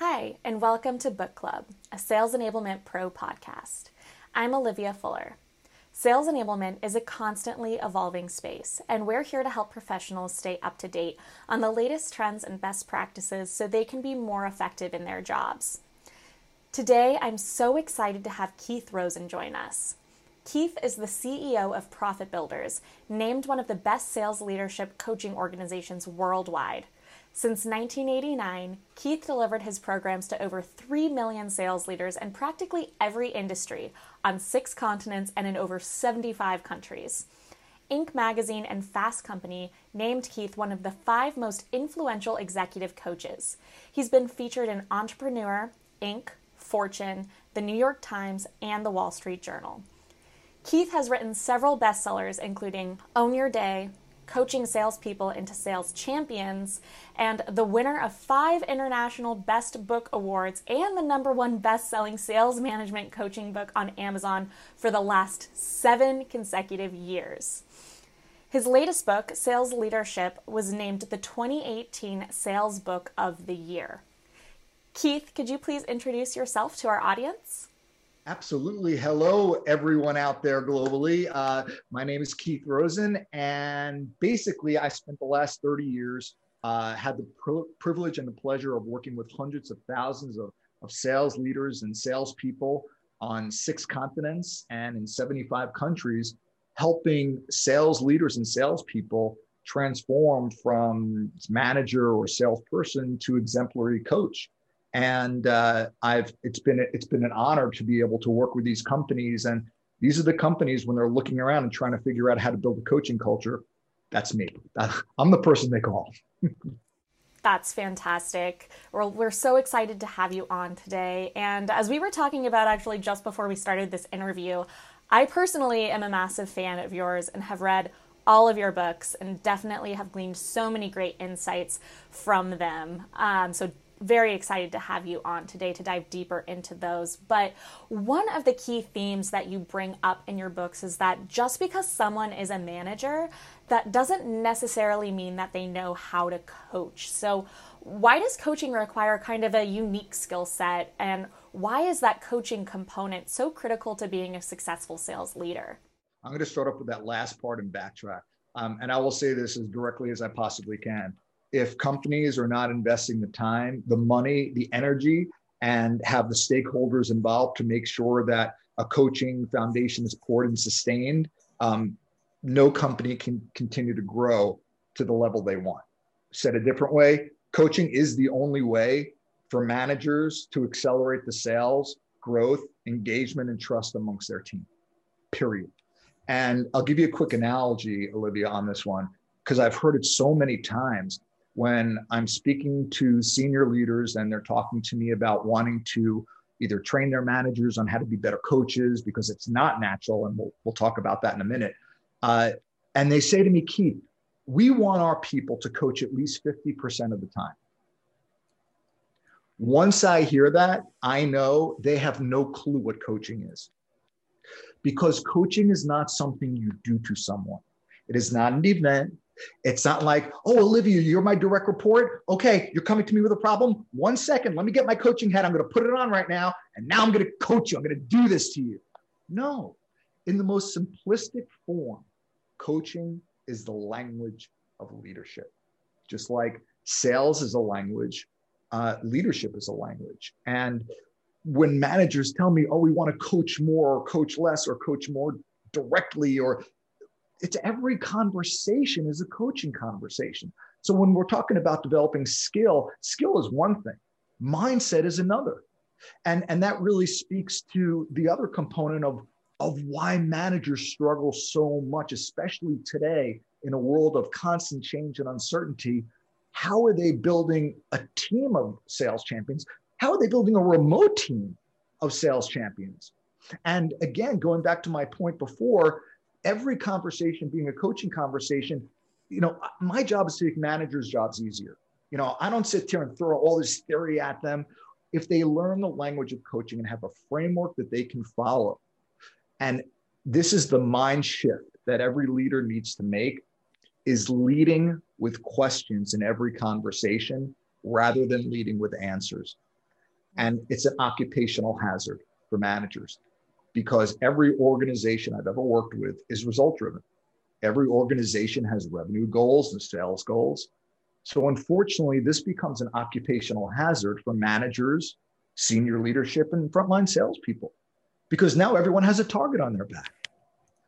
Hi, and welcome to Book Club, a Sales Enablement Pro podcast. I'm Olivia Fuller. Sales enablement is a constantly evolving space, and we're here to help professionals stay up to date on the latest trends and best practices so they can be more effective in their jobs. Today, I'm so excited to have Keith Rosen join us. Keith is the CEO of Profit Builders, named one of the best sales leadership coaching organizations worldwide. Since 1989, Keith delivered his programs to over 3 million sales leaders in practically every industry on six continents and in over 75 countries. Inc. magazine and Fast Company named Keith one of the five most influential executive coaches. He's been featured in Entrepreneur, Inc., Fortune, the New York Times, and the Wall Street Journal. Keith has written several bestsellers, including Own Your Day, coaching salespeople into sales champions, and the winner of five international Best Book Awards and the number one best selling sales management coaching book on Amazon for the last seven consecutive years. His latest book, Sales Leadership, was named the 2018 Sales Book of the Year. Keith, could you please introduce yourself to our audience? Absolutely. Hello, everyone out there globally. Uh, my name is Keith Rosen, and basically, I spent the last 30 years, uh, had the privilege and the pleasure of working with hundreds of thousands of, of sales leaders and salespeople on six continents and in 75 countries, helping sales leaders and salespeople transform from manager or salesperson to exemplary coach and uh, I've it's been it's been an honor to be able to work with these companies. And these are the companies when they're looking around and trying to figure out how to build a coaching culture. That's me. I'm the person they call. That's fantastic. We're, we're so excited to have you on today. And as we were talking about actually just before we started this interview, I personally am a massive fan of yours and have read all of your books and definitely have gleaned so many great insights from them. Um, so very excited to have you on today to dive deeper into those. But one of the key themes that you bring up in your books is that just because someone is a manager, that doesn't necessarily mean that they know how to coach. So, why does coaching require kind of a unique skill set? And why is that coaching component so critical to being a successful sales leader? I'm going to start off with that last part and backtrack. Um, and I will say this as directly as I possibly can if companies are not investing the time, the money, the energy, and have the stakeholders involved to make sure that a coaching foundation is poured and sustained, um, no company can continue to grow to the level they want. Said a different way, coaching is the only way for managers to accelerate the sales, growth, engagement, and trust amongst their team, period. And I'll give you a quick analogy, Olivia, on this one, because I've heard it so many times when I'm speaking to senior leaders and they're talking to me about wanting to either train their managers on how to be better coaches because it's not natural, and we'll, we'll talk about that in a minute. Uh, and they say to me, Keith, we want our people to coach at least 50% of the time. Once I hear that, I know they have no clue what coaching is. Because coaching is not something you do to someone, it is not an event, it's not like, oh, Olivia, you're my direct report. Okay, you're coming to me with a problem. One second, let me get my coaching hat. I'm going to put it on right now. And now I'm going to coach you. I'm going to do this to you. No, in the most simplistic form, coaching is the language of leadership. Just like sales is a language, uh, leadership is a language. And when managers tell me, oh, we want to coach more or coach less or coach more directly or it's every conversation is a coaching conversation. So when we're talking about developing skill, skill is one thing, mindset is another. And, and that really speaks to the other component of, of why managers struggle so much, especially today in a world of constant change and uncertainty. How are they building a team of sales champions? How are they building a remote team of sales champions? And again, going back to my point before, every conversation being a coaching conversation, you know, my job is to make managers' jobs easier. You know, I don't sit here and throw all this theory at them. If they learn the language of coaching and have a framework that they can follow, and this is the mind shift that every leader needs to make, is leading with questions in every conversation rather than leading with answers. And it's an occupational hazard for managers because every organization I've ever worked with is result driven. Every organization has revenue goals and sales goals. So, unfortunately, this becomes an occupational hazard for managers, senior leadership, and frontline salespeople because now everyone has a target on their back.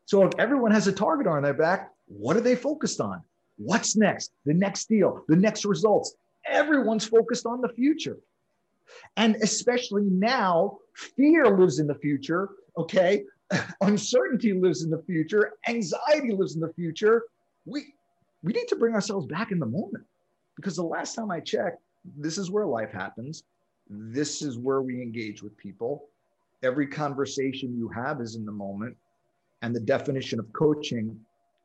So, if everyone has a target on their back, what are they focused on? What's next? The next deal, the next results. Everyone's focused on the future. And especially now, fear lives in the future. Okay. Uncertainty lives in the future. Anxiety lives in the future. We, we need to bring ourselves back in the moment because the last time I checked, this is where life happens. This is where we engage with people. Every conversation you have is in the moment. And the definition of coaching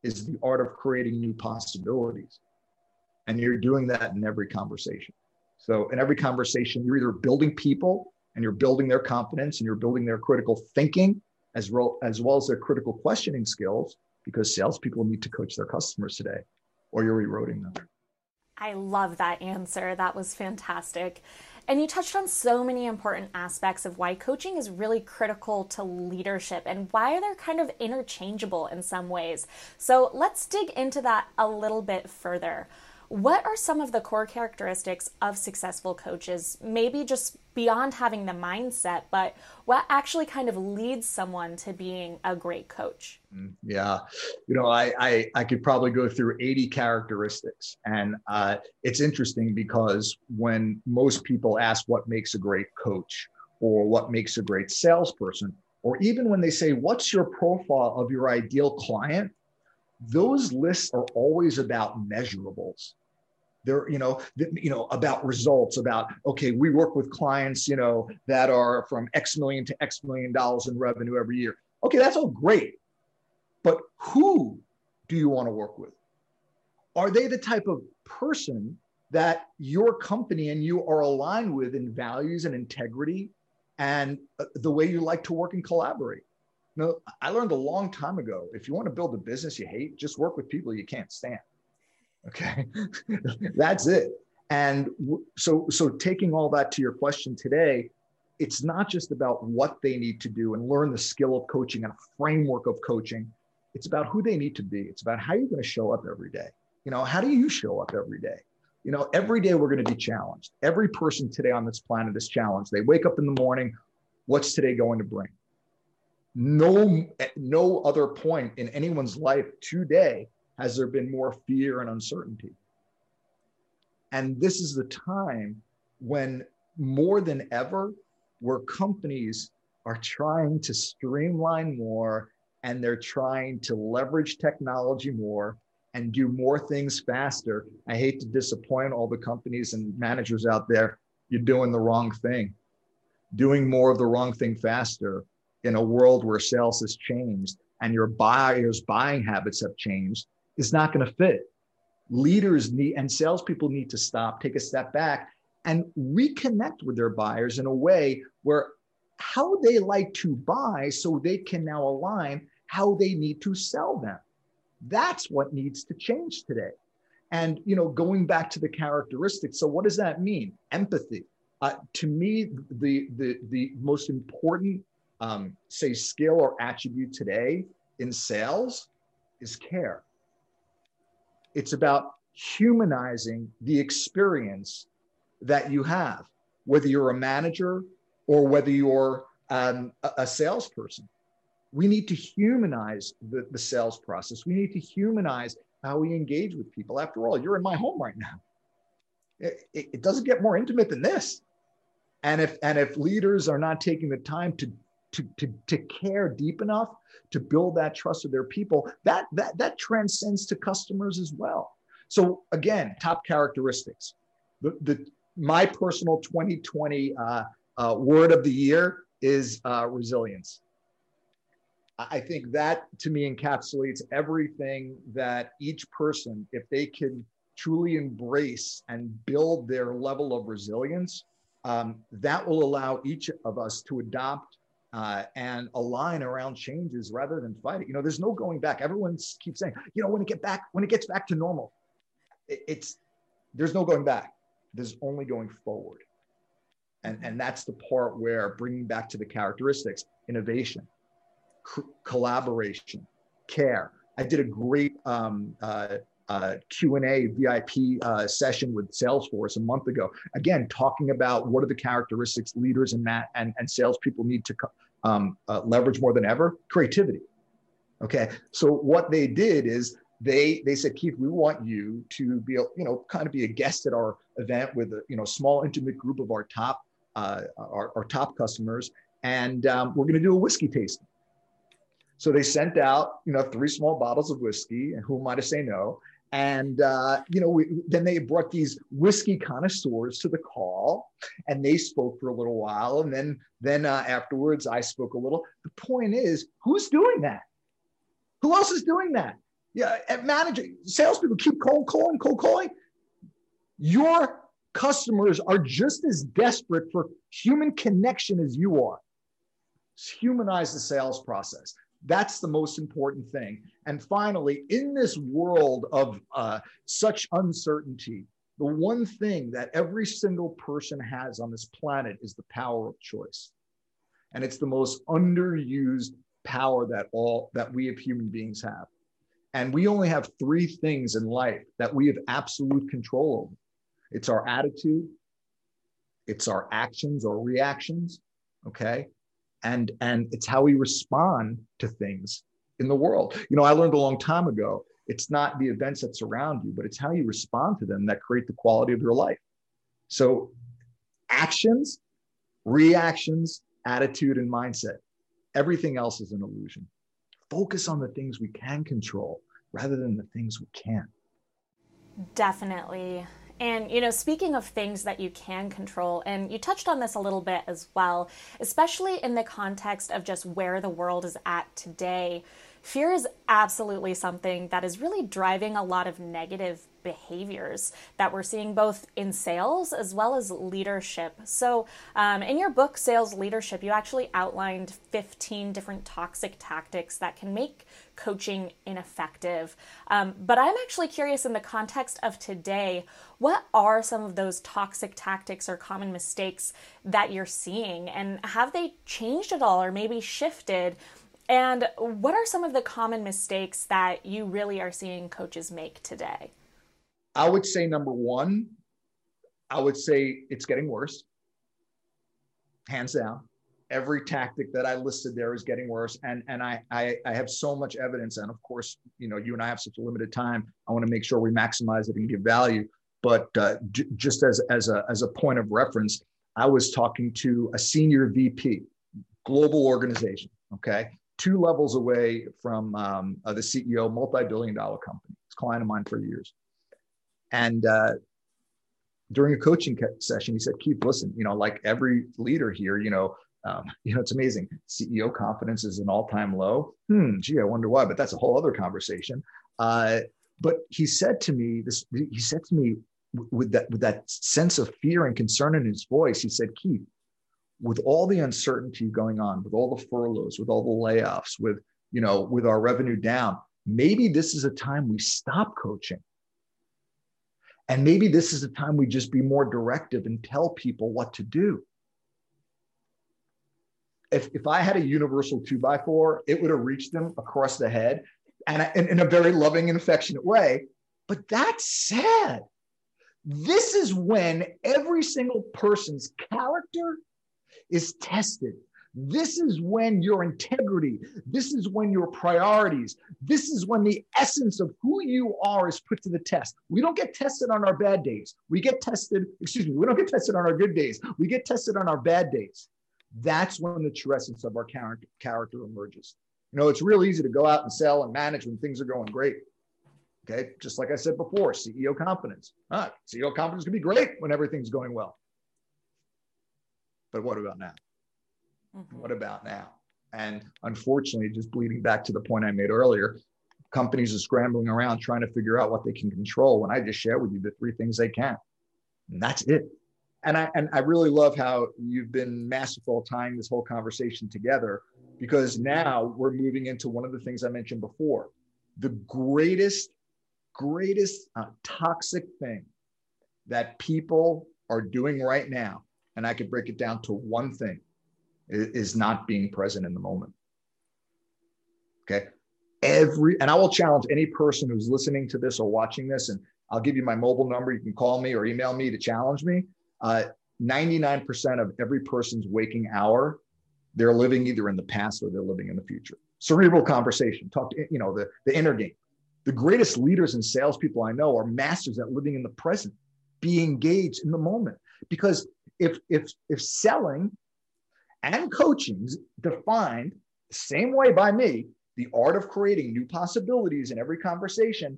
is the art of creating new possibilities. And you're doing that in every conversation. So, in every conversation, you're either building people and you're building their confidence and you're building their critical thinking as well as, well as their critical questioning skills, because salespeople need to coach their customers today, or you're eroding them. I love that answer. That was fantastic. And you touched on so many important aspects of why coaching is really critical to leadership and why they're kind of interchangeable in some ways. So let's dig into that a little bit further. What are some of the core characteristics of successful coaches? Maybe just beyond having the mindset, but what actually kind of leads someone to being a great coach? Mm, yeah, you know, I I, I could probably go through 80 characteristics, and uh, it's interesting because when most people ask what makes a great coach or what makes a great salesperson, or even when they say what's your profile of your ideal client, those lists are always about measurables. They're you know you know about results about okay we work with clients you know that are from x million to x million dollars in revenue every year. Okay that's all great. But who do you want to work with? Are they the type of person that your company and you are aligned with in values and integrity and uh, the way you like to work and collaborate no, I learned a long time ago if you want to build a business you hate, just work with people you can't stand. Okay. That's it. And so, so taking all that to your question today, it's not just about what they need to do and learn the skill of coaching and a framework of coaching. It's about who they need to be. It's about how you're going to show up every day. You know, how do you show up every day? You know, every day we're going to be challenged. Every person today on this planet is challenged. They wake up in the morning. What's today going to bring? No at no other point in anyone's life today has there been more fear and uncertainty. And this is the time when more than ever where companies are trying to streamline more and they're trying to leverage technology more and do more things faster. I hate to disappoint all the companies and managers out there. You're doing the wrong thing. Doing more of the wrong thing faster in a world where sales has changed and your buyers' buying habits have changed is not going to fit. Leaders need and salespeople need to stop, take a step back, and reconnect with their buyers in a way where how they like to buy so they can now align how they need to sell them. That's what needs to change today. And you know, going back to the characteristics. So, what does that mean? Empathy. Uh, to me, the the the most important um, say skill or attribute today in sales is care. It's about humanizing the experience that you have, whether you're a manager or whether you're um, a, a salesperson. We need to humanize the, the sales process. We need to humanize how we engage with people. After all, you're in my home right now. It, it, it doesn't get more intimate than this. And if and if leaders are not taking the time to to, to, to care deep enough to build that trust with their people, that, that, that transcends to customers as well. So again, top characteristics. The, the, my personal 2020 uh, uh, word of the year is uh, resilience. I think that to me encapsulates everything that each person, if they can truly embrace and build their level of resilience, um, that will allow each of us to adopt uh, and align around changes rather than fight it. You know, there's no going back. Everyone keeps saying, you know, when it get back, when it gets back to normal, it, it's there's no going back. There's only going forward. And, and that's the part where bringing back to the characteristics innovation, collaboration, care. I did a great um, uh, uh, Q&A VIP uh, session with Salesforce a month ago. Again, talking about what are the characteristics leaders and, that and, and salespeople need to um, uh, leverage more than ever? Creativity. Okay, so what they did is they they said, Keith, we want you to be, you know, kind of be a guest at our event with a you know small intimate group of our top uh, our, our top customers, and um, we're going to do a whiskey tasting. So they sent out, you know, three small bottles of whiskey, and who am I to say no? And uh, you know, we, then they brought these whiskey connoisseurs to the call, and they spoke for a little while, and then then uh, afterwards I spoke a little. The point is, who's doing that? Who else is doing that? Yeah, at managing salespeople keep cold calling, cold calling. Your customers are just as desperate for human connection as you are. Humanize the sales process. That's the most important thing. And finally, in this world of uh, such uncertainty, the one thing that every single person has on this planet is the power of choice. And it's the most underused power that all that we as human beings have. And we only have three things in life that we have absolute control over. It's our attitude, it's our actions or reactions, okay? And and it's how we respond to things in the world. You know i learned a long time ago it's not the events that surround you but it's how you respond to them that create the quality of your life. So actions reactions attitude and mindset everything else is an illusion. Focus on the things we can control rather than the things we can't. Definitely and, you know, speaking of things that you can control, and you touched on this a little bit as well, especially in the context of just where the world is at today, fear is absolutely something that is really driving a lot of negative behaviors that we're seeing both in sales as well as leadership. So, um, in your book, Sales Leadership, you actually outlined 15 different toxic tactics that can make coaching ineffective. Um, but I'm actually curious in the context of today, what are some of those toxic tactics or common mistakes that you're seeing? And have they changed at all or maybe shifted? And what are some of the common mistakes that you really are seeing coaches make today? I would say number one, I would say it's getting worse, hands down. Every tactic that I listed there is getting worse, and and I, I I have so much evidence, and of course, you know, you and I have such a limited time. I want to make sure we maximize it and give value. But uh, j- just as as a as a point of reference, I was talking to a senior VP, global organization. Okay, two levels away from um, uh, the CEO, multi-billion dollar company. It's a client of mine for years and uh, during a coaching session, he said, Keith, listen, you know, like every leader here, you know, um, you know, it's amazing. CEO confidence is an all-time low. Hmm, gee, I wonder why, but that's a whole other conversation. Uh, but he said to me, this, he said to me with that, with that sense of fear and concern in his voice, he said, Keith, with all the uncertainty going on, with all the furloughs, with all the layoffs, with, you know, with our revenue down, maybe this is a time we stop coaching and maybe this is a time we just be more directive and tell people what to do. If, if I had a universal two by four, it would have reached them across the head and in, in a very loving and affectionate way. But that's sad. This is when every single person's character is tested. This is when your integrity, this is when your priorities, this is when the essence of who you are is put to the test. We don't get tested on our bad days. We get tested, excuse me, we don't get tested on our good days. We get tested on our bad days. That's when the true essence of our character, character emerges. You know, it's real easy to go out and sell and manage when things are going great. Okay, just like I said before, CEO confidence. Ah, CEO confidence can be great when everything's going well. But what about now? Mm-hmm. What about now? And unfortunately, just bleeding back to the point I made earlier, companies are scrambling around trying to figure out what they can control when I just share with you the three things they can. And that's it. And I and I really love how you've been masterful tying this whole conversation together because now we're moving into one of the things I mentioned before. The greatest, greatest uh, toxic thing that people are doing right now and I could break it down to one thing is not being present in the moment. Okay. Every, and I will challenge any person who's listening to this or watching this, and I'll give you my mobile number. You can call me or email me to challenge me. Uh, 99% of every person's waking hour, they're living either in the past or they're living in the future. Cerebral conversation, talk to, you know, the, the inner game. The greatest leaders and salespeople I know are masters at living in the present, be engaged in the moment. Because if if if selling and coaching is defined the same way by me, the art of creating new possibilities in every conversation,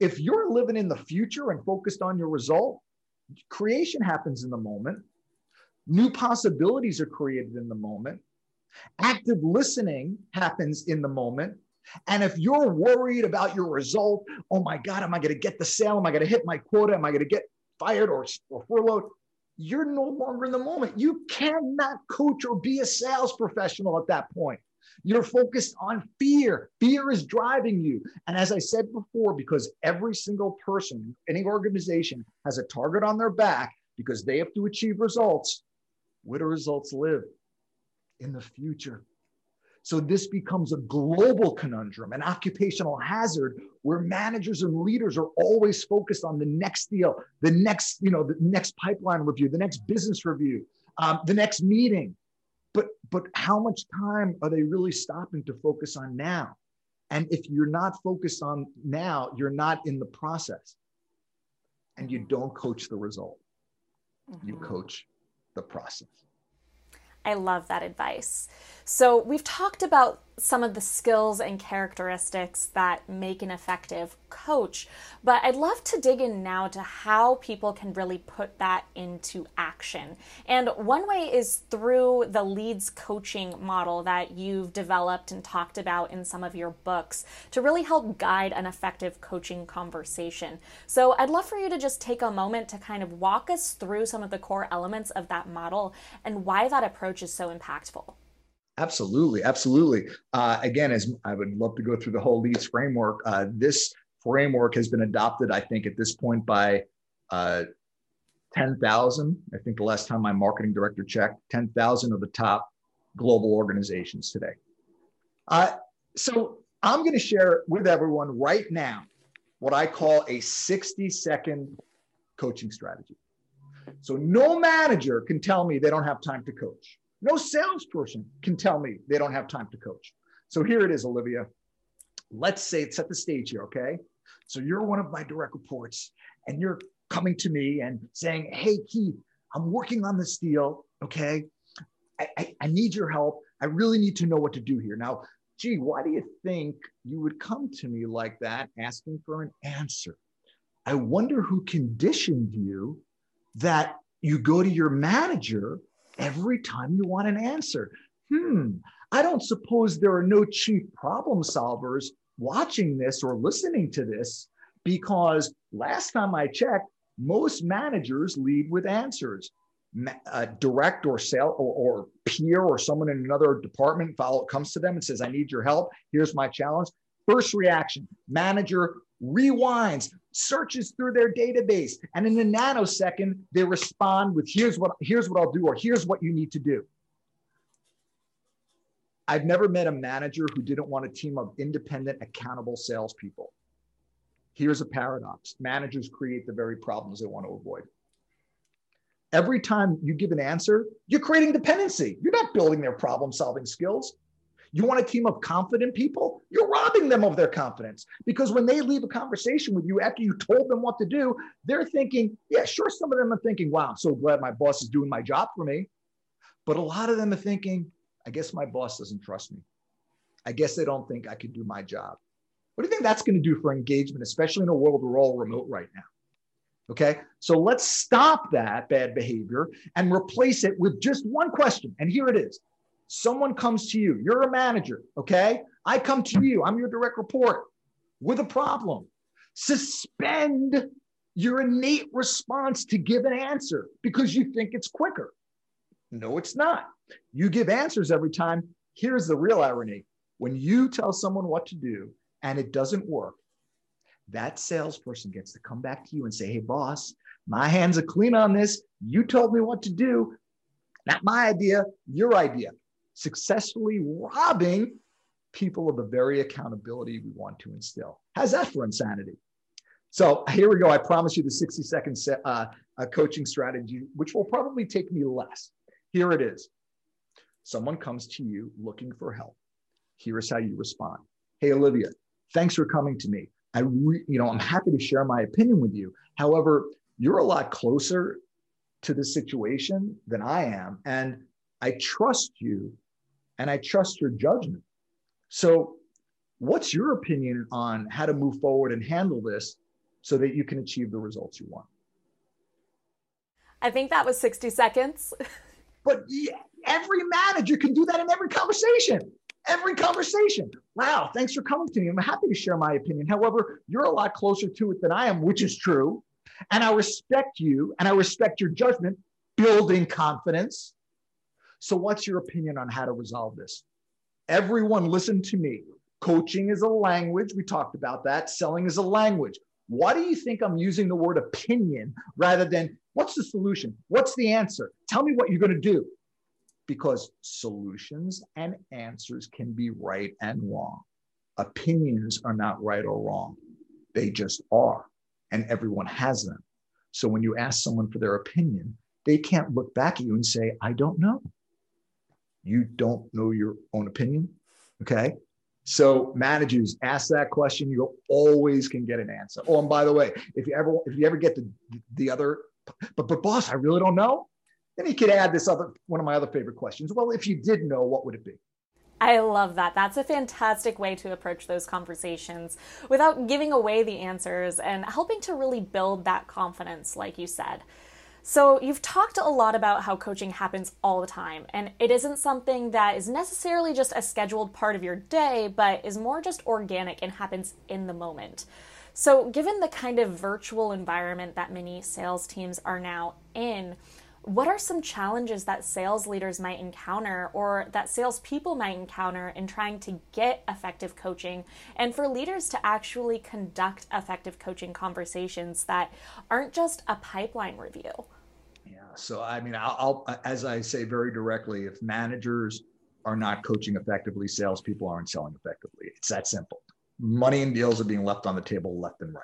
if you're living in the future and focused on your result, creation happens in the moment. New possibilities are created in the moment. Active listening happens in the moment. And if you're worried about your result, oh my God, am I going to get the sale? Am I going to hit my quota? Am I going to get fired or, or furloughed? You're no longer in the moment. You cannot coach or be a sales professional at that point. You're focused on fear. Fear is driving you. And as I said before, because every single person, any organization has a target on their back because they have to achieve results, where do results live? In the future. So this becomes a global conundrum, an occupational hazard where managers and leaders are always focused on the next deal, the next, you know, the next pipeline review, the next business review, um, the next meeting. But but how much time are they really stopping to focus on now? And if you're not focused on now, you're not in the process. And you don't coach the result. Mm-hmm. You coach the process. I love that advice. So, we've talked about some of the skills and characteristics that make an effective coach, but I'd love to dig in now to how people can really put that into action. And one way is through the leads coaching model that you've developed and talked about in some of your books to really help guide an effective coaching conversation. So, I'd love for you to just take a moment to kind of walk us through some of the core elements of that model and why that approach is so impactful. Absolutely, absolutely. Uh, again, as I would love to go through the whole leads framework, uh, this framework has been adopted, I think, at this point by uh, 10,000. I think the last time my marketing director checked, 10,000 of the top global organizations today. Uh, so I'm going to share with everyone right now what I call a 60 second coaching strategy. So no manager can tell me they don't have time to coach. No salesperson can tell me they don't have time to coach. So here it is, Olivia. Let's say, it's set the stage here, okay? So you're one of my direct reports, and you're coming to me and saying, Hey, Keith, I'm working on this deal, okay? I, I, I need your help. I really need to know what to do here. Now, gee, why do you think you would come to me like that asking for an answer? I wonder who conditioned you that you go to your manager every time you want an answer. Hmm, I don't suppose there are no chief problem solvers watching this or listening to this because last time I checked, most managers lead with answers. Direct or sale or, or, peer or someone in another department follow comes to them and says, I need your help. Here's my challenge. First reaction, manager rewinds, searches through their database, and in a nanosecond, they respond with here's what here's what I'll do, or here's what you need to do. I've never met a manager who didn't want a team of independent, accountable salespeople. Here's a paradox managers create the very problems they want to avoid. Every time you give an answer, you're creating dependency. You're not building their problem solving skills. You want a team of confident people? You're robbing them of their confidence because when they leave a conversation with you after you told them what to do, they're thinking, yeah, sure, some of them are thinking, wow, I'm so glad my boss is doing my job for me. But a lot of them are thinking, I guess my boss doesn't trust me. I guess they don't think I can do my job. What do you think that's going to do for engagement, especially in a world we're all remote right now? Okay, so let's stop that bad behavior and replace it with just one question. And here it is Someone comes to you, you're a manager, okay? I come to you, I'm your direct report with a problem. Suspend your innate response to give an answer because you think it's quicker. No, it's not. You give answers every time. Here's the real irony when you tell someone what to do and it doesn't work, that salesperson gets to come back to you and say, Hey, boss, My hands are clean on this. You told me what to do. Not my idea, your idea. Successfully robbing people of the very accountability we want to instill. How's that for insanity? So here we go. I promise you the 60 second uh, uh, coaching strategy, which will probably take me less. Here it is. Someone comes to you looking for help. Here's how you respond. Hey, Olivia, thanks for coming to me. I, re- you know, I'm happy to share my opinion with you. However, you're a lot closer to the situation than I am, and I trust you, and I trust your judgment. So, what's your opinion on how to move forward and handle this so that you can achieve the results you want? I think that was 60 seconds. but every manager can do that in every conversation. Every conversation. Wow, thanks for coming to me. I'm happy to share my opinion. However, you're a lot closer to it than I am, which is true. And I respect you and I respect your judgment, building confidence. So, what's your opinion on how to resolve this? Everyone, listen to me. Coaching is a language. We talked about that. Selling is a language. Why do you think I'm using the word opinion rather than what's the solution? What's the answer? Tell me what you're going to do. Because solutions and answers can be right and wrong. Opinions are not right or wrong, they just are. And everyone has them. So when you ask someone for their opinion, they can't look back at you and say, I don't know. You don't know your own opinion. Okay. So managers ask that question, you always can get an answer. Oh, and by the way, if you ever if you ever get the the other, but but boss, I really don't know. Then you could add this other one of my other favorite questions. Well, if you did know, what would it be? I love that. That's a fantastic way to approach those conversations without giving away the answers and helping to really build that confidence, like you said. So, you've talked a lot about how coaching happens all the time, and it isn't something that is necessarily just a scheduled part of your day, but is more just organic and happens in the moment. So, given the kind of virtual environment that many sales teams are now in, what are some challenges that sales leaders might encounter or that salespeople might encounter in trying to get effective coaching and for leaders to actually conduct effective coaching conversations that aren't just a pipeline review? So, I mean, I'll, I'll, as I say very directly, if managers are not coaching effectively, salespeople aren't selling effectively. It's that simple. Money and deals are being left on the table left and right.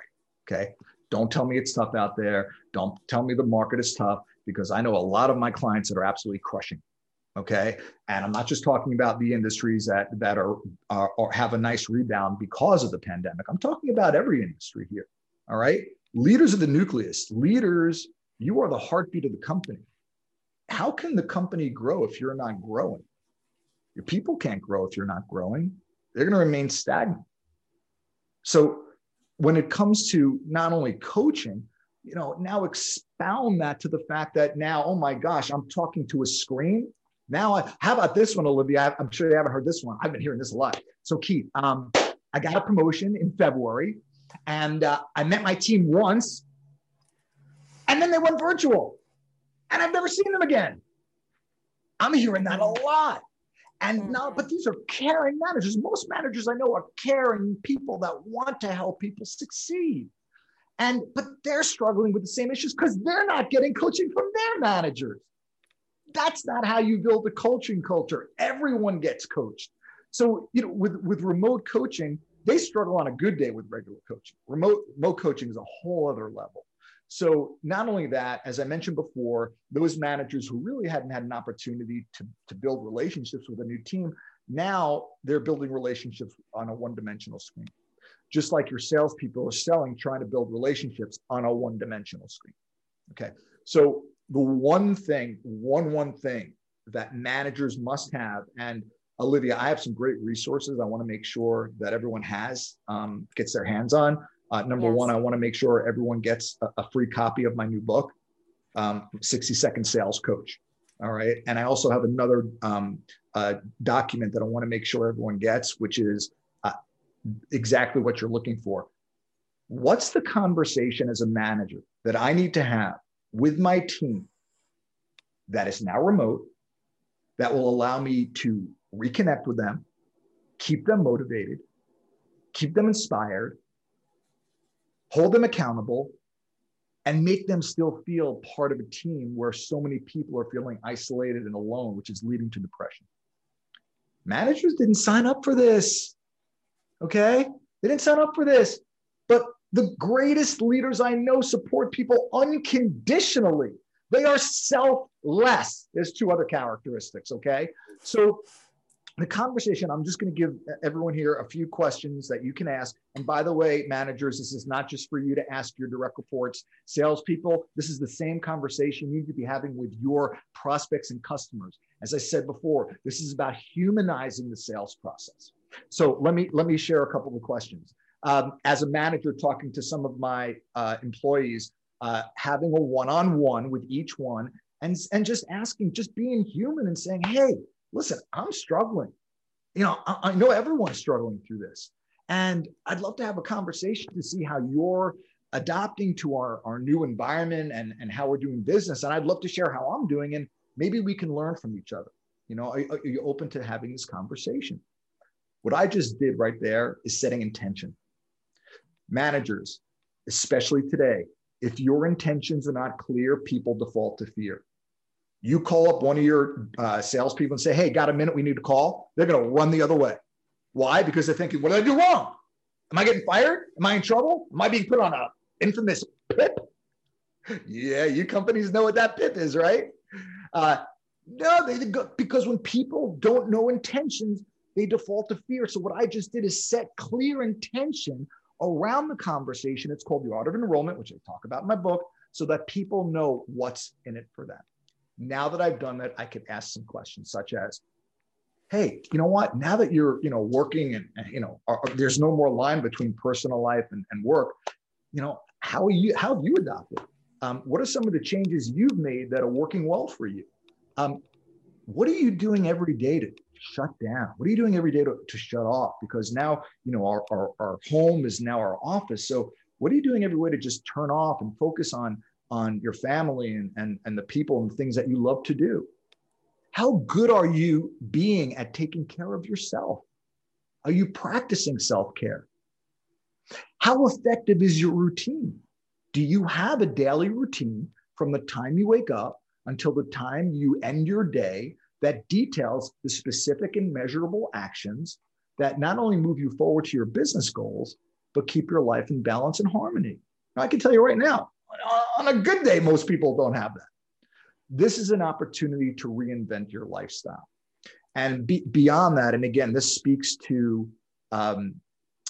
Okay. Don't tell me it's tough out there. Don't tell me the market is tough because I know a lot of my clients that are absolutely crushing. Okay. And I'm not just talking about the industries that, that are, are or have a nice rebound because of the pandemic. I'm talking about every industry here. All right. Leaders of the nucleus. Leaders you are the heartbeat of the company. How can the company grow if you're not growing? Your people can't grow if you're not growing. They're going to remain stagnant. So when it comes to not only coaching, you know, now expound that to the fact that now, oh my gosh, I'm talking to a screen. Now, I, how about this one, Olivia? I'm sure you haven't heard this one. I've been hearing this a lot. So, Keith, um, I got a promotion in February, and uh, I met my team once, and then they went virtual. And I've never seen them again. I'm hearing that a lot. And mm-hmm. now, but these are caring managers. Most managers I know are caring people that want to help people succeed. And but they're struggling with the same issues because they're not getting coaching from their managers. That's not how you build a coaching culture. Everyone gets coached. So, you know, with, with remote coaching, they struggle on a good day with regular coaching. Remote, remote coaching is a whole other level. So not only that, as I mentioned before, those managers who really hadn't had an opportunity to, to build relationships with a new team, now they're building relationships on a one-dimensional screen. Just like your salespeople are selling, trying to build relationships on a one-dimensional screen. Okay. So the one thing, one one thing that managers must have, and Olivia, I have some great resources I want to make sure that everyone has, um, gets their hands on. Uh, number yes. one, I want to make sure everyone gets a, a free copy of my new book, um, 60 Second Sales Coach. All right. And I also have another um, uh, document that I want to make sure everyone gets, which is uh, exactly what you're looking for. What's the conversation as a manager that I need to have with my team that is now remote that will allow me to reconnect with them, keep them motivated, keep them inspired, hold them accountable, and make them still feel part of a team where so many people are feeling isolated and alone, which is leading to depression. Managers didn't sign up for this. Okay? They didn't sign up for this. But the greatest leaders I know support people unconditionally. They are selfless. There's two other characteristics, okay? So the conversation, I'm just going to give everyone here a few questions that you can ask. And by the way, managers, this is not just for you to ask your direct reports, salespeople. This is the same conversation you need to be having with your prospects and customers. As I said before, this is about humanizing the sales process. So let me let me share a couple of questions. Um, as a manager, talking to some of my uh, employees, uh, having a one-on-one with each one, and and just asking, just being human and saying, "Hey, listen, I'm struggling. You know, I, I know everyone's struggling through this. And I'd love to have a conversation to see how you're adapting to our, our new environment and, and how we're doing business. And I'd love to share how I'm doing. And maybe we can learn from each other. You know, are, are you open to having this conversation? What I just did right there is setting intention. Managers, especially today, if your intentions are not clear, people default to fear. You call up one of your uh, salespeople and say, "Hey, got a minute? We need to call." They're going to run the other way. Why? Because they're thinking, "What did I do wrong? Am I getting fired? Am I in trouble? Am I being put on a infamous PIP?" yeah, you companies know what that PIP is, right? Uh, no, they because when people don't know intentions, they default to fear. So what I just did is set clear intention around the conversation. It's called the art of enrollment, which I talk about in my book, so that people know what's in it for them. Now that I've done that, I could ask some questions such as, hey, you know what? Now that you're, you know, working and, you know, are, are, there's no more line between personal life and, and work, you know, how are you, how have you adopted? Um, what are some of the changes you've made that are working well for you? Um, what are you doing every day to shut down? What are you doing every day to, to shut off? Because now, you know, our, our, our home is now our office. So what are you doing every way to just turn off and focus on on your family and, and, and the people and the things that you love to do? How good are you being at taking care of yourself? Are you practicing self care? How effective is your routine? Do you have a daily routine from the time you wake up until the time you end your day that details the specific and measurable actions that not only move you forward to your business goals, but keep your life in balance and harmony? I can tell you right now, on a good day, most people don't have that. This is an opportunity to reinvent your lifestyle. And be, beyond that, and again, this speaks to um,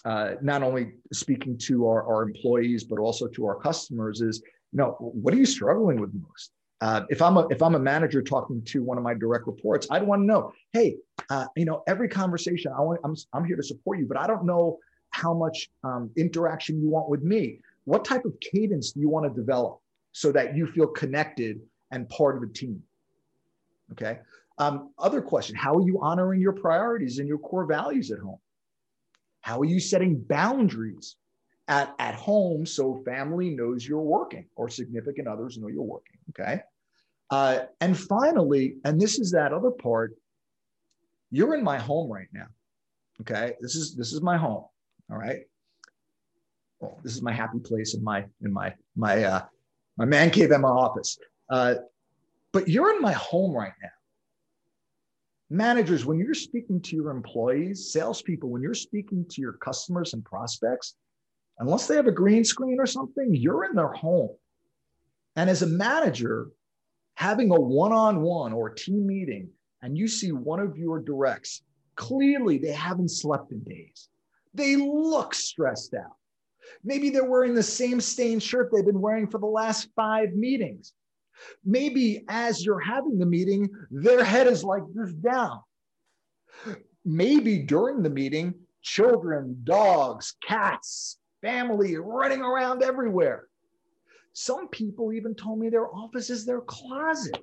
uh, not only speaking to our, our employees, but also to our customers is, you know, what are you struggling with most? Uh, if I'm a if I'm a manager talking to one of my direct reports, I'd want to know, hey, uh, you know, every conversation I want, I'm I'm here to support you, but I don't know how much um, interaction you want with me what type of cadence do you want to develop so that you feel connected and part of a team? Okay. Um, other question How are you honoring your priorities and your core values at home? How are you setting boundaries at, at home so family knows you're working or significant others know you're working? Okay. Uh, and finally, and this is that other part, you're in my home right now. Okay. This is this is my home. All right well, this is my happy place in my in my my uh, my man cave at my office. Uh, but you're in my home right now. Managers, when you're speaking to your employees, salespeople, when you're speaking to your customers and prospects, unless they have a green screen or something, you're in their home. And as a manager, having a one on one or team meeting, and you see one of your directs, clearly they haven't slept in days. They look stressed out. Maybe they're wearing the same stained shirt they've been wearing for the last five meetings. Maybe as you're having the meeting, their head is like this down. Maybe during the meeting, children, dogs, cats, family running around everywhere. Some people even told me their office is their closet.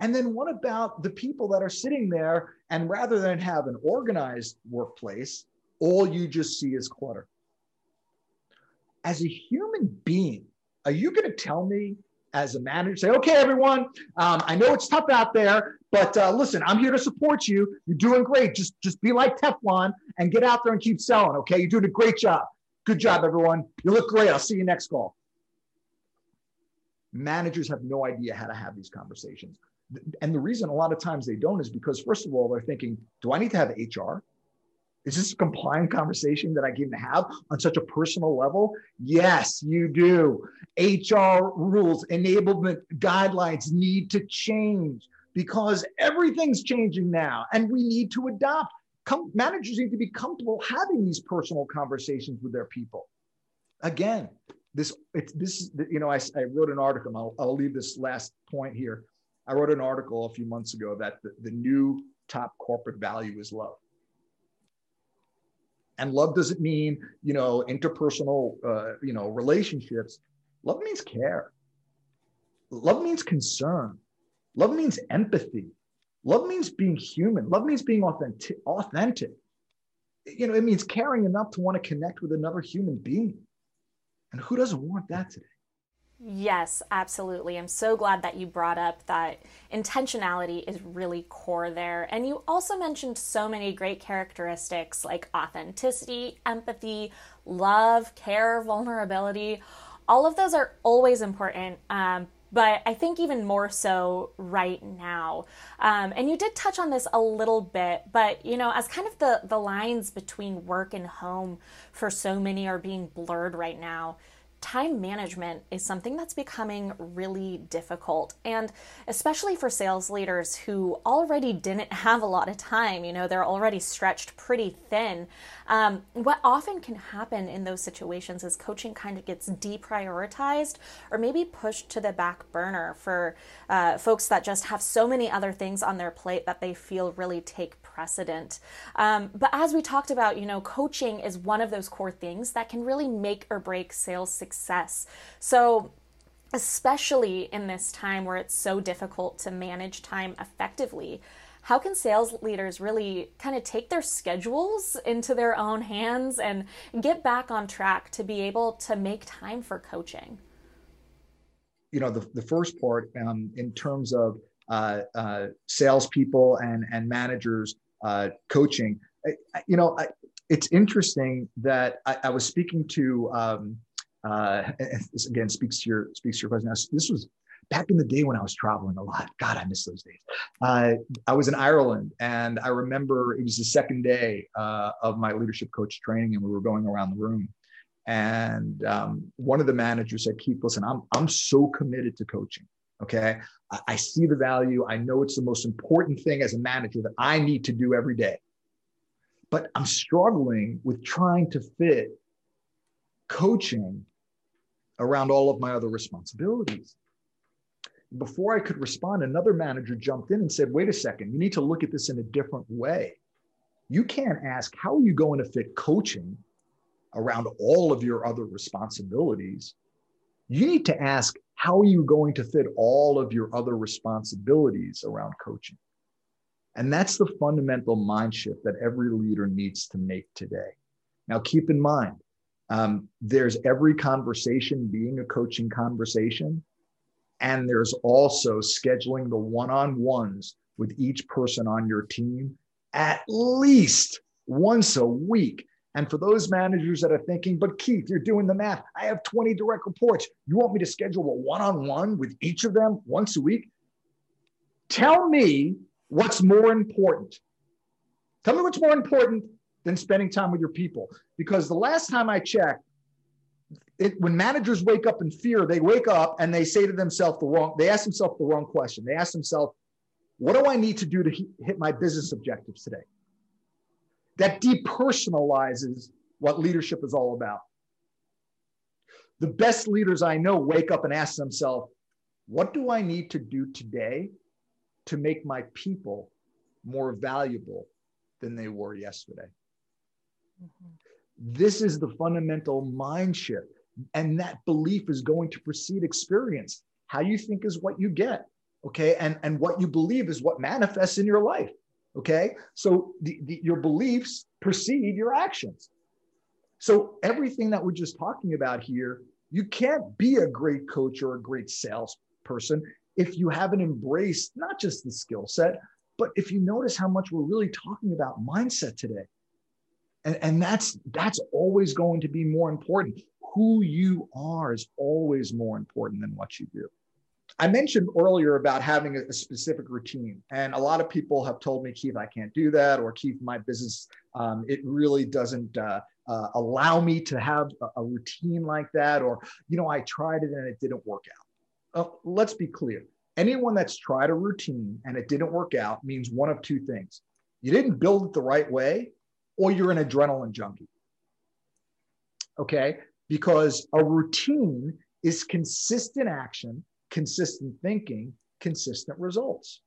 And then what about the people that are sitting there and rather than have an organized workplace, all you just see is clutter? As a human being, are you going to tell me as a manager, say, okay, everyone, um, I know it's tough out there, but uh, listen, I'm here to support you. You're doing great. Just, just be like Teflon and get out there and keep selling. Okay, you're doing a great job. Good job, everyone. You look great. I'll see you next call. Managers have no idea how to have these conversations. And the reason a lot of times they don't is because, first of all, they're thinking, do I need to have HR? Is this a compliant conversation that I can have on such a personal level? Yes, you do. HR rules, enablement guidelines need to change because everything's changing now and we need to adopt. Come, managers need to be comfortable having these personal conversations with their people. Again, this it's this you know I, I wrote an article. I'll, I'll leave this last point here. I wrote an article a few months ago that the, the new top corporate value is love. And love doesn't mean, you know, interpersonal, uh, you know, relationships. Love means care. Love means concern. Love means empathy. Love means being human. Love means being authentic. authentic. You know, it means caring enough to want to connect with another human being. And who doesn't want that today? Yes, absolutely. I'm so glad that you brought up that intentionality is really core there. And you also mentioned so many great characteristics like authenticity, empathy, love, care, vulnerability. All of those are always important, um, but I think even more so right now. Um, and you did touch on this a little bit, but you know, as kind of the the lines between work and home for so many are being blurred right now time management is something that's becoming really difficult. And especially for sales leaders who already didn't have a lot of time, you know, they're already stretched pretty thin. Um, what often can happen in those situations is coaching kind of gets deprioritized or maybe pushed to the back burner for uh, folks that just have so many other things on their plate that they feel really take precedent. Um, but as we talked about, you know, coaching is one of those core things that can really make or break sales success. So, especially in this time where it's so difficult to manage time effectively, how can sales leaders really kind of take their schedules into their own hands and get back on track to be able to make time for coaching? You know, the, the first part um, in terms of uh, uh, salespeople and, and managers uh, coaching, I, you know, I, it's interesting that I, I was speaking to, um, uh, this again speaks to your speaks to your question. This was back in the day when I was traveling a lot. God, I miss those days. Uh, I was in Ireland, and I remember it was the second day uh, of my leadership coach training, and we were going around the room. And um, one of the managers said, "Keith, listen, I'm I'm so committed to coaching. Okay, I, I see the value. I know it's the most important thing as a manager that I need to do every day, but I'm struggling with trying to fit coaching." around all of my other responsibilities before I could respond, another manager jumped in and said, wait a second, you need to look at this in a different way. You can't ask, how are you going to fit coaching around all of your other responsibilities? You need to ask, how are you going to fit all of your other responsibilities around coaching? And that's the fundamental mind shift that every leader needs to make today. Now, keep in mind, um, there's every conversation being a coaching conversation and there's also scheduling the one on ones with each person on your team at least once a week. And for those managers that are thinking, but Keith, you're doing the math. I have 20 direct reports. You want me to schedule a one on one with each of them once a week? Tell me what's more important. Tell me what's more important than spending time with your people. Because the last time I checked, it, when managers wake up in fear, they wake up and they say to themselves the wrong, they ask themselves the wrong question. They ask themselves, what do I need to do to hit my business objectives today? That depersonalizes what leadership is all about. The best leaders I know wake up and ask themselves, what do I need to do today to make my people more valuable than they were yesterday? Mm-hmm. This is the fundamental mind shift. And that belief is going to precede experience. How you think is what you get. Okay. And, and what you believe is what manifests in your life. Okay. So the, the, your beliefs precede your actions. So everything that we're just talking about here, you can't be a great coach or a great salesperson if you haven't embraced not just the skill set, but if you notice how much we're really talking about mindset today. And, and that's that's always going to be more important who you are is always more important than what you do. I mentioned earlier about having a, specific routine, and a lot of people have told me, Keith, I can't do that, or Keith, my business, um, it really doesn't uh, uh, allow me to have a, a, routine like that, or you know, I tried it and it didn't work out. Uh, let's be clear: anyone that's tried a routine and it didn't work out means one of two things: you didn't build it the right way, or you're an adrenaline junkie. Okay, because a routine is consistent action consistent thinking, consistent results.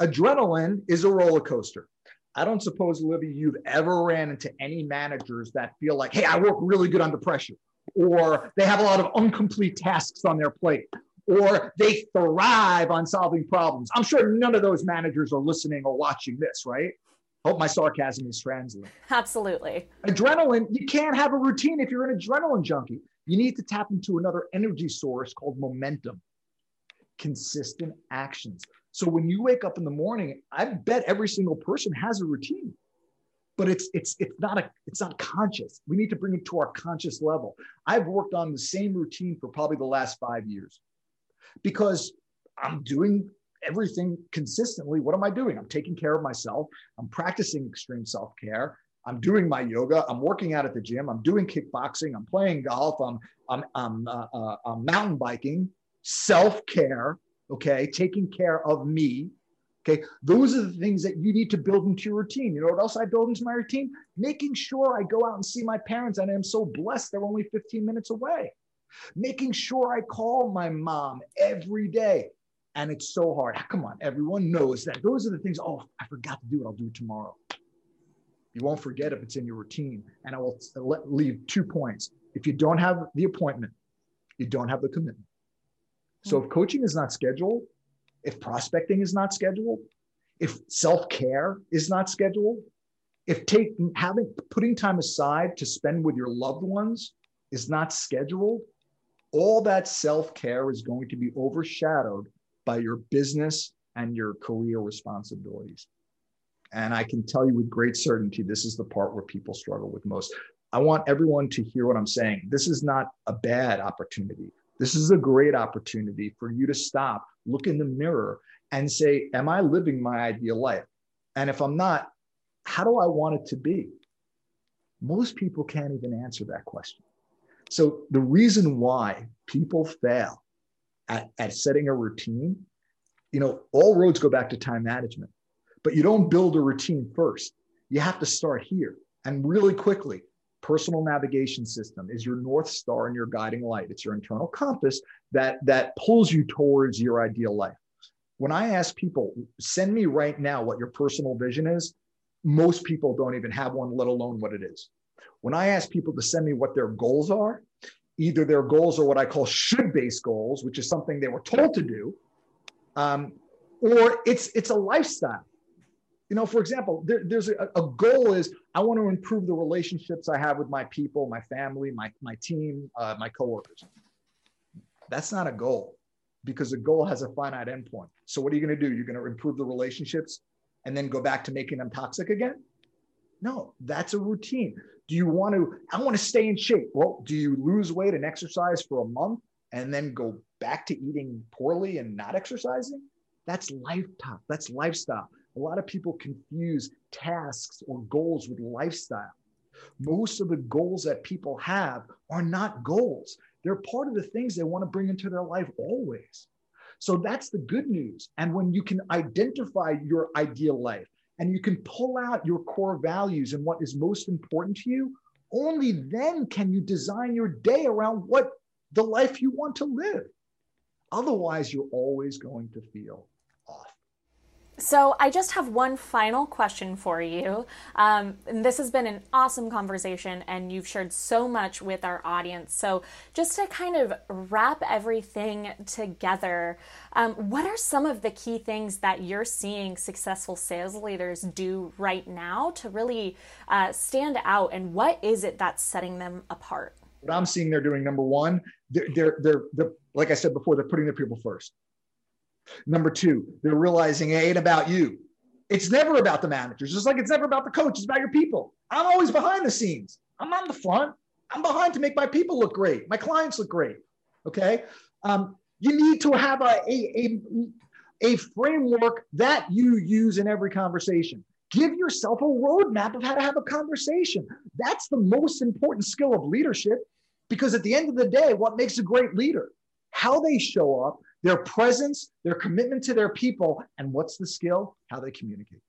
Adrenaline is a roller coaster. I don't suppose, Olivia, you've ever ran into any managers that feel like, hey, I work really good under pressure, or they have a lot of incomplete tasks on their plate, or they thrive on solving problems. I'm sure none of those managers are listening or watching this, right? Hope my sarcasm is translating. Absolutely. Adrenaline, you can't have a routine if you're an adrenaline junkie. You need to tap into another energy source called momentum consistent actions. So when you wake up in the morning, I bet every single person has a routine, but it's it's it's not a it's not conscious. We need to bring it to our conscious level. I've worked on the same routine for probably the last five years because I'm doing everything consistently. What am I doing? I'm taking care of myself. I'm practicing extreme self care. I'm doing my yoga. I'm working out at the gym. I'm doing kickboxing. I'm playing golf. I'm I'm I'm, uh, uh, I'm mountain biking self care, okay, taking care of me. Okay, those are the things that you need to build into your routine. You know what else I build into my routine? Making sure I go out and see my parents, and I'm so blessed they're only 15 minutes away. Making sure I call my mom every day. And it's so hard. Ah, come on, everyone knows that those are the things. Oh, I forgot to do it. I'll do it tomorrow. You won't forget if it's in your routine. And I will leave two points. If you don't have the appointment, you don't have the commitment. So if coaching is not scheduled, if prospecting is not scheduled, if self-care is not scheduled, if taking having putting time aside to spend with your loved ones is not scheduled, all that self-care is going to be overshadowed by your business and your career responsibilities. And I can tell you with great certainty, this is the part where people struggle with most. I want everyone to hear what I'm saying. This is not a bad opportunity. This is a great opportunity for you to stop, look in the mirror, and say, Am I living my ideal life? And if I'm not, how do I want it to be? Most people can't even answer that question. So, the reason why people fail at, at setting a routine, you know, all roads go back to time management, but you don't build a routine first. You have to start here and really quickly personal navigation system is your north star and your guiding light. It's your internal compass that that pulls you towards your ideal life. When i ask people send me right now what your personal vision is most people don't even have one let alone what it is. When i ask people to send me what their goals are either their goals are what i call should based goals which is something they were told to do um, or it's it's a lifestyle you know, for example, there, there's a, a, goal is I want to improve the relationships I have with my people, my family, my, my team, uh, my coworkers. That's not a goal because a goal has a finite endpoint. So what are you going to do? You're going to improve the relationships and then go back to making them toxic again? No, that's a routine. Do you want to, I want to stay in shape. Well, do you lose weight and exercise for a month and then go back to eating poorly and not exercising? That's lifestyle. That's lifestyle. A lot of people confuse tasks or goals with lifestyle. Most of the goals that people have are not goals. They're part of the things they want to bring into their life always. So that's the good news. And when you can identify your ideal life and you can pull out your core values and what is most important to you, only then can you design your day around what the life you want to live. Otherwise, you're always going to feel so, I just have one final question for you. Um, this has been an awesome conversation, and you've shared so much with our audience. So, just to kind of wrap everything together, um, what are some of the key things that you're seeing successful sales leaders do right now to really uh, stand out, and what is it that's setting them apart? What I'm seeing they're doing, number one, they're, they're, they're, they're like I said before, they're putting their people first. Number two, they're realizing it ain't about you. It's never about the managers, just like it's never about the coach. It's about your people. I'm always behind the scenes. I'm not in the front. I'm behind to make my people look great, my clients look great. Okay. Um, You need to have a, a, a, a framework that you use in every conversation. Give yourself a roadmap of how to have a conversation. That's the most important skill of leadership because at the end of the day, what makes a great leader? How they show up, their presence, their commitment to their people, and what's the skill? How they communicate.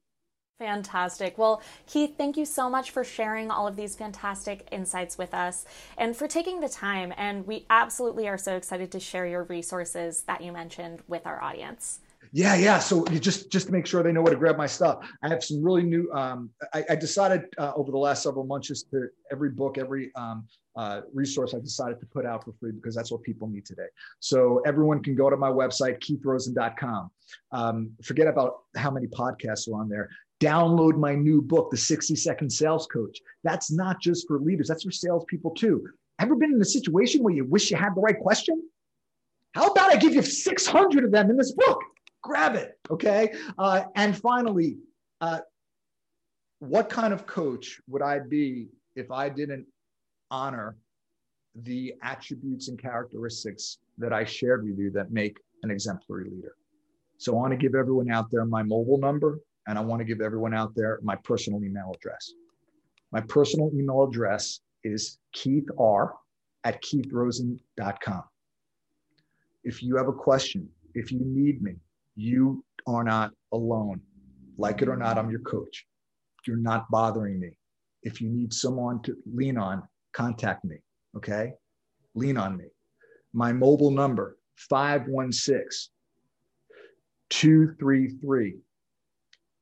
Fantastic. Well, Keith, thank you so much for sharing all of these fantastic insights with us and for taking the time. And we absolutely are so excited to share your resources that you mentioned with our audience. Yeah, yeah. So just just to make sure they know where to grab my stuff, I have some really new. Um, I, I decided uh, over the last several months just to every book, every um, uh, resource I decided to put out for free because that's what people need today. So everyone can go to my website, keithrosen.com. Um, forget about how many podcasts are on there. Download my new book, The 60 Second Sales Coach. That's not just for leaders, that's for salespeople too. Ever been in a situation where you wish you had the right question? How about I give you 600 of them in this book? grab it. Okay. Uh, and finally, uh, what kind of coach would I be if I didn't honor the attributes and characteristics that I shared with you that make an exemplary leader? So I want to give everyone out there my mobile number, and I want to give everyone out there my personal email address. My personal email address is Keith R at keithrosen.com. If you have a question, if you need me, you are not alone. Like it or not, I'm your coach. You're not bothering me. If you need someone to lean on, contact me. Okay? Lean on me. My mobile number, 516 233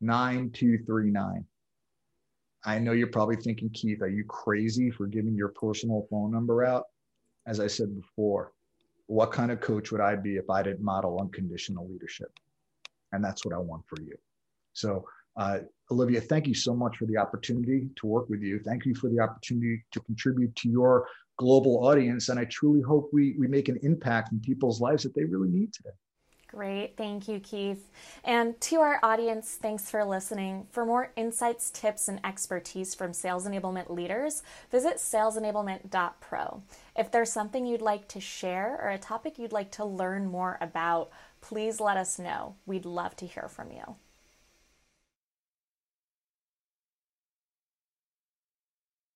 9239. I know you're probably thinking, Keith, are you crazy for giving your personal phone number out? As I said before, what kind of coach would I be if I didn't model unconditional leadership? And that's what I want for you. So, uh, Olivia, thank you so much for the opportunity to work with you. Thank you for the opportunity to contribute to your global audience. And I truly hope we, we make an impact in people's lives that they really need today. Great. Thank you, Keith. And to our audience, thanks for listening. For more insights, tips, and expertise from sales enablement leaders, visit salesenablement.pro. If there's something you'd like to share or a topic you'd like to learn more about, please let us know. We'd love to hear from you.